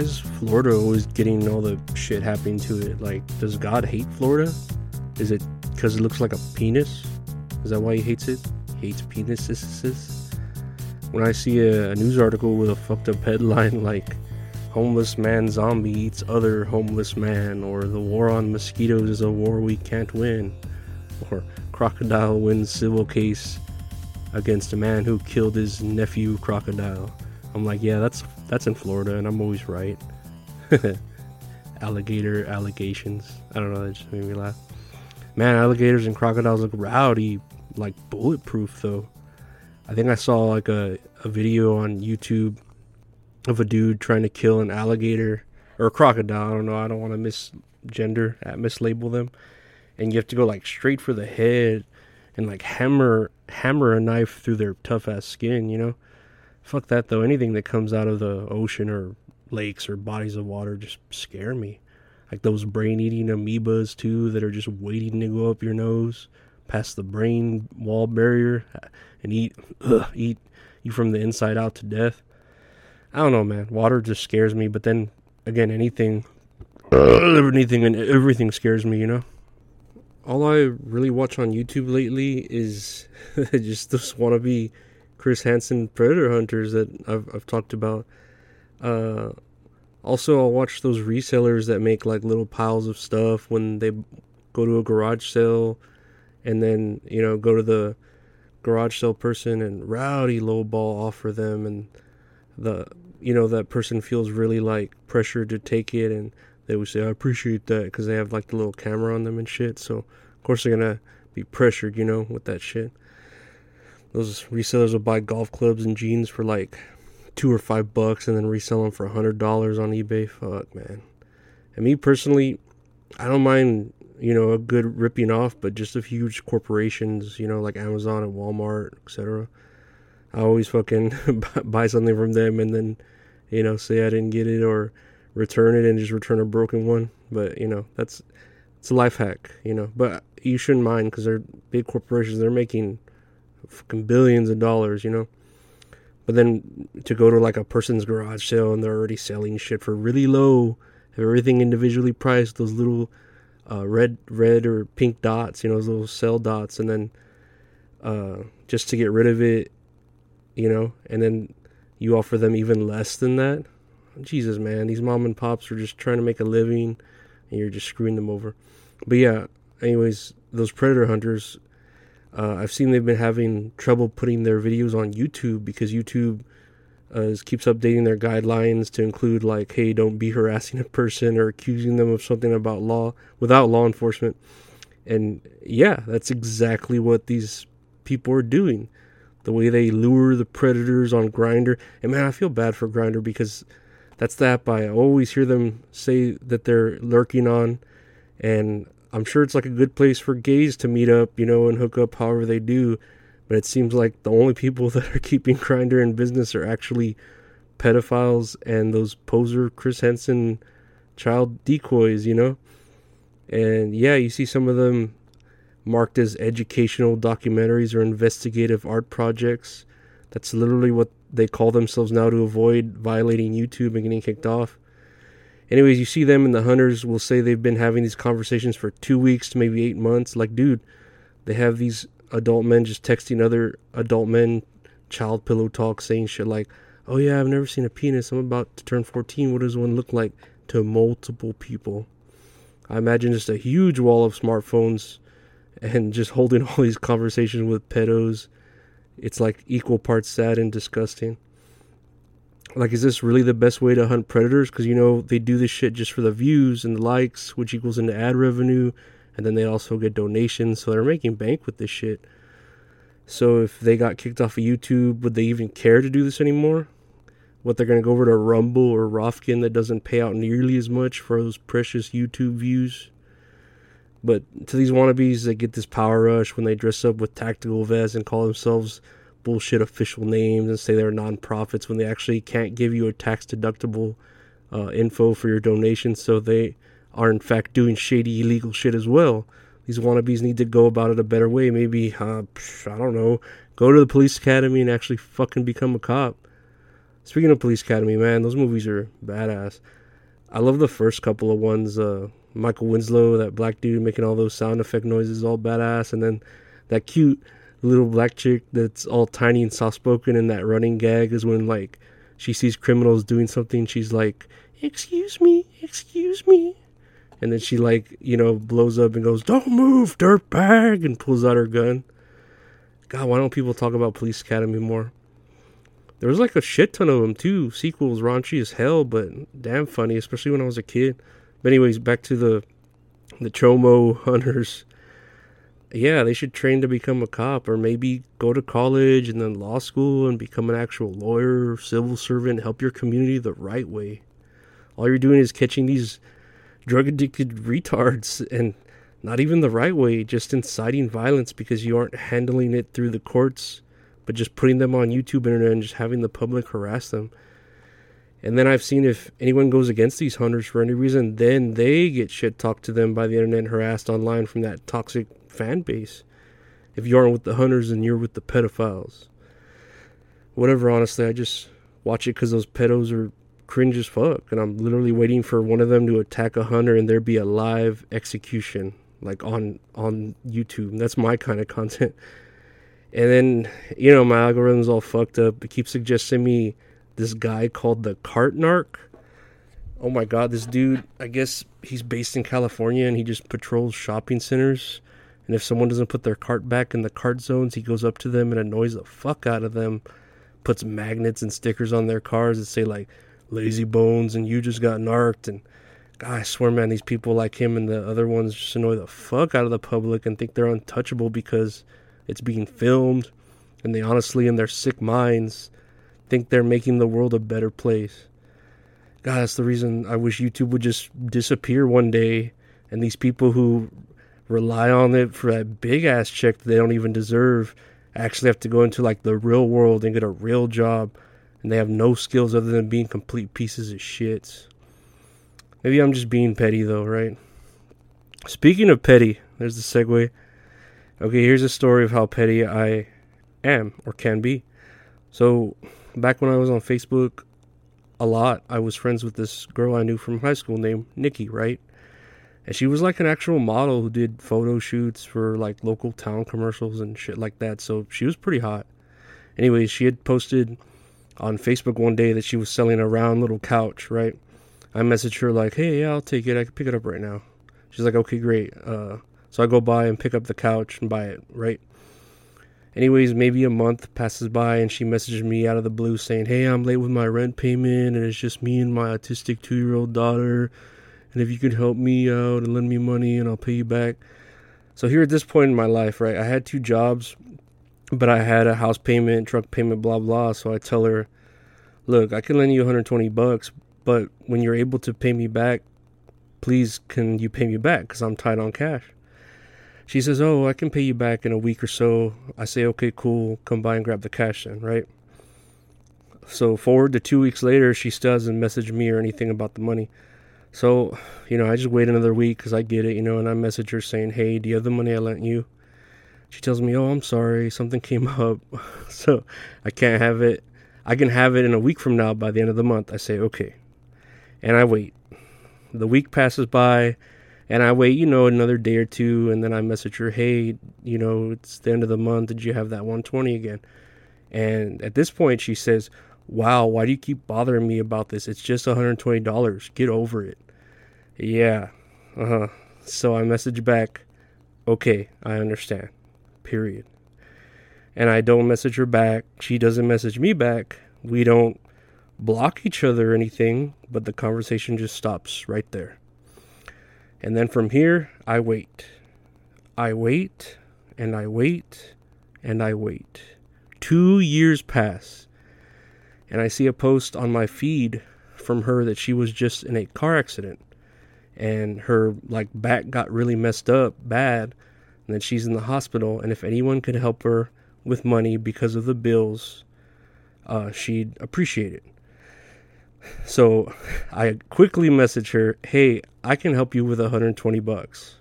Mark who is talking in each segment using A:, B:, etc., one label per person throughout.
A: is Florida always getting all the shit happening to it? Like, does God hate Florida? Is it because it looks like a penis? Is that why he hates it? He hates penises. When I see a, a news article with a fucked up headline like "Homeless man zombie eats other homeless man," or "The war on mosquitoes is a war we can't win," or "Crocodile wins civil case against a man who killed his nephew crocodile," I'm like, yeah, that's that's in Florida, and I'm always right. Alligator allegations. I don't know. That just made me laugh. Man, alligators and crocodiles look rowdy, like bulletproof though. I think I saw like a, a video on YouTube of a dude trying to kill an alligator or a crocodile. I don't know. I don't want to misgender, uh, mislabel them. And you have to go like straight for the head and like hammer hammer a knife through their tough ass skin. You know Fuck that though. Anything that comes out of the ocean or lakes or bodies of water just scare me. Like those brain eating amoebas too that are just waiting to go up your nose past the brain wall barrier and eat ugh, eat you from the inside out to death. I don't know, man. Water just scares me, but then again, anything anything and everything scares me, you know. All I really watch on YouTube lately is just this wannabe Chris Hansen Predator Hunters that I've, I've talked about. Uh, also, I'll watch those resellers that make like little piles of stuff when they go to a garage sale and then, you know, go to the garage sale person and rowdy lowball offer them and the you know that person feels really like pressured to take it and they would say I appreciate that because they have like the little camera on them and shit so of course they're gonna be pressured you know with that shit those resellers will buy golf clubs and jeans for like two or five bucks and then resell them for a hundred dollars on eBay. Fuck, man. And me personally, I don't mind, you know, a good ripping off, but just the huge corporations, you know, like Amazon and Walmart, etc. I always fucking buy something from them and then, you know, say I didn't get it or return it and just return a broken one. But you know, that's it's a life hack, you know. But you shouldn't mind because they're big corporations. They're making fucking billions of dollars, you know. But then to go to like a person's garage sale and they're already selling shit for really low, have everything individually priced, those little uh, red, red or pink dots, you know, those little sell dots, and then uh, just to get rid of it, you know, and then you offer them even less than that. Jesus, man, these mom and pops are just trying to make a living, and you're just screwing them over. But yeah, anyways, those predator hunters uh, I've seen they've been having trouble putting their videos on YouTube because YouTube uh, keeps updating their guidelines to include like, hey, don't be harassing a person or accusing them of something about law without law enforcement. And yeah, that's exactly what these people are doing. The way they lure the predators on Grindr, and man, I feel bad for Grindr because that's the app I always hear them say that they're lurking on, and I'm sure it's like a good place for gays to meet up, you know, and hook up however they do. But it seems like the only people that are keeping Grindr in business are actually pedophiles and those poser Chris Hansen child decoys, you know? And yeah, you see some of them marked as educational documentaries or investigative art projects. That's literally what they call themselves now to avoid violating YouTube and getting kicked off. Anyways, you see them and the hunters will say they've been having these conversations for two weeks to maybe eight months. Like, dude, they have these adult men just texting other adult men child pillow talk saying shit like, oh yeah, I've never seen a penis. I'm about to turn 14. What does one look like to multiple people? I imagine just a huge wall of smartphones and just holding all these conversations with pedos. It's like equal parts sad and disgusting. Like, is this really the best way to hunt predators? Because, you know, they do this shit just for the views and the likes, which equals into ad revenue. And then they also get donations. So they're making bank with this shit. So if they got kicked off of YouTube, would they even care to do this anymore? What they're going to go over to Rumble or Rokfin that doesn't pay out nearly as much for those precious YouTube views? But to these wannabes that get this power rush when they dress up with tactical vests and call themselves bullshit official names and say they're nonprofits when they actually can't give you a tax deductible uh, info for your donations, so they are in fact doing shady illegal shit as well. These wannabes need to go about it a better way. Maybe uh, I don't know, go to the police academy and actually fucking become a cop. Speaking of police academy, man, those movies are badass. I love the first couple of ones. Uh, Michael Winslow, that black dude making all those sound effect noises, all badass, and then that cute little black chick that's all tiny and soft spoken, and that running gag is when like she sees criminals doing something, she's like, "Excuse me, excuse me," and then she like you know blows up and goes, "Don't move, dirtbag," and pulls out her gun. God, why don't people talk about Police Academy more? There was like a shit ton of them too. Sequels, raunchy as hell, but damn funny, especially when I was a kid. But anyways, back to the the Chomo hunters. Yeah, they should train to become a cop or maybe go to college and then law school and become an actual lawyer, civil servant, help your community the right way. All you're doing is catching these drug addicted retards and not even the right way, just inciting violence because you aren't handling it through the courts, but just putting them on YouTube internet and just having the public harass them. And then I've seen if anyone goes against these hunters for any reason, then they get shit talked to them by the internet, harassed online from that toxic fan base. If you aren't with the hunters, then you're with the pedophiles. Whatever, honestly, I just watch it because those pedos are cringe as fuck. And I'm literally waiting for one of them to attack a hunter and there be a live execution, like on, on YouTube. That's my kind of content. And then, you know, my algorithm's all fucked up. It keeps suggesting me this guy called the Cart Narc. Oh my god, this dude, I guess he's based in California and he just patrols shopping centers. And if someone doesn't put their cart back in the cart zones, he goes up to them and annoys the fuck out of them. Puts magnets and stickers on their cars that say like lazy bones and you just got narked and God, I swear man, these people like him and the other ones just annoy the fuck out of the public and think they're untouchable because it's being filmed and they honestly in their sick minds think they're making the world a better place. God, that's the reason I wish YouTube would just disappear one day and these people who rely on it for that big ass check that they don't even deserve actually have to go into like the real world and get a real job and they have no skills other than being complete pieces of shit. Maybe I'm just being petty though, right? Speaking of petty, there's the segue. Okay, here's a story of how petty I am or can be. So, back when I was on Facebook a lot, I was friends with this girl I knew from high school named Nikki, right? And she was like an actual model who did photo shoots for like local town commercials and shit like that. So she was pretty hot. Anyways, she had posted on Facebook one day that she was selling a round little couch, right? I messaged her like, "Hey, yeah, I'll take it. I can pick it up right now." She's like, "Okay, great." Uh, so I go by and pick up the couch and buy it, right? Anyways, maybe a month passes by and she messages me out of the blue saying, Hey, I'm late with my rent payment and it's just me and my autistic two year old daughter. And if you could help me out and lend me money and I'll pay you back. So, here at this point in my life, right, I had two jobs, but I had a house payment, truck payment, blah, blah. So I tell her, Look, I can lend you 120 bucks, but when you're able to pay me back, please can you pay me back? Because I'm tight on cash. She says, Oh, I can pay you back in a week or so. I say, Okay, cool. Come by and grab the cash then, right? So, forward to two weeks later, she still hasn't messaged me or anything about the money. So, you know, I just wait another week because I get it, you know, and I message her saying, Hey, do you have the money I lent you? She tells me, Oh, I'm sorry. Something came up. so, I can't have it. I can have it in a week from now by the end of the month. I say, okay. And I wait. The week passes by and I wait, you know, another day or two. And then I message her, hey, you know, it's the end of the month. Did you have that 120 again? And at this point, she says, wow, why do you keep bothering me about this? It's just $120. Get over it. Yeah. Uh huh. So I message back, okay, I understand. Period and I don't message her back. She doesn't message me back. We don't block each other or anything, but the conversation just stops right there. And then from here, I wait. I wait and I wait and I wait. Two years pass, and I see a post on my feed from her that she was just in a car accident and her like back got really messed up bad and that she's in the hospital and if anyone could help her with money because of the bills, uh, she'd appreciate it. So I quickly message her, "Hey, I can help you with 120 bucks."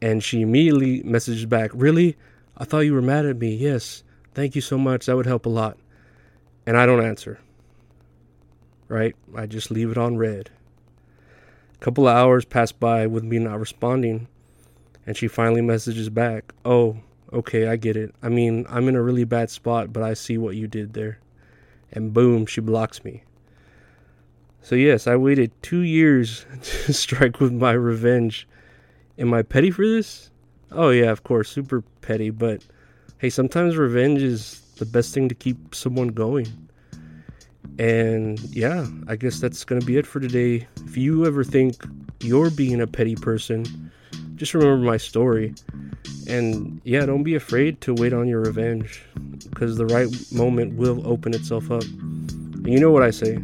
A: And she immediately messaged back, "Really? I thought you were mad at me." "Yes. Thank you so much. That would help a lot." And I don't answer. Right? I just leave it on read. A couple of hours pass by with me not responding, and she finally messages back, "Oh, okay, I get it. I mean, I'm in a really bad spot, but I see what you did there. And boom, she blocks me. So, yes, I waited two years to strike with my revenge. Am I petty for this? Oh, yeah, of course, super petty, but hey, sometimes revenge is the best thing to keep someone going. And yeah, I guess that's going to be it for today. If you ever think you're being a petty person, just remember my story. And yeah, don't be afraid to wait on your revenge because the right moment will open itself up. And you know what I say?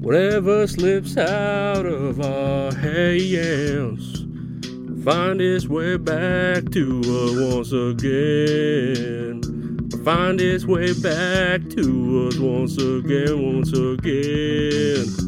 A: Whatever slips out of our hands, find its way back to us once again. Find its way back to us once again, once again.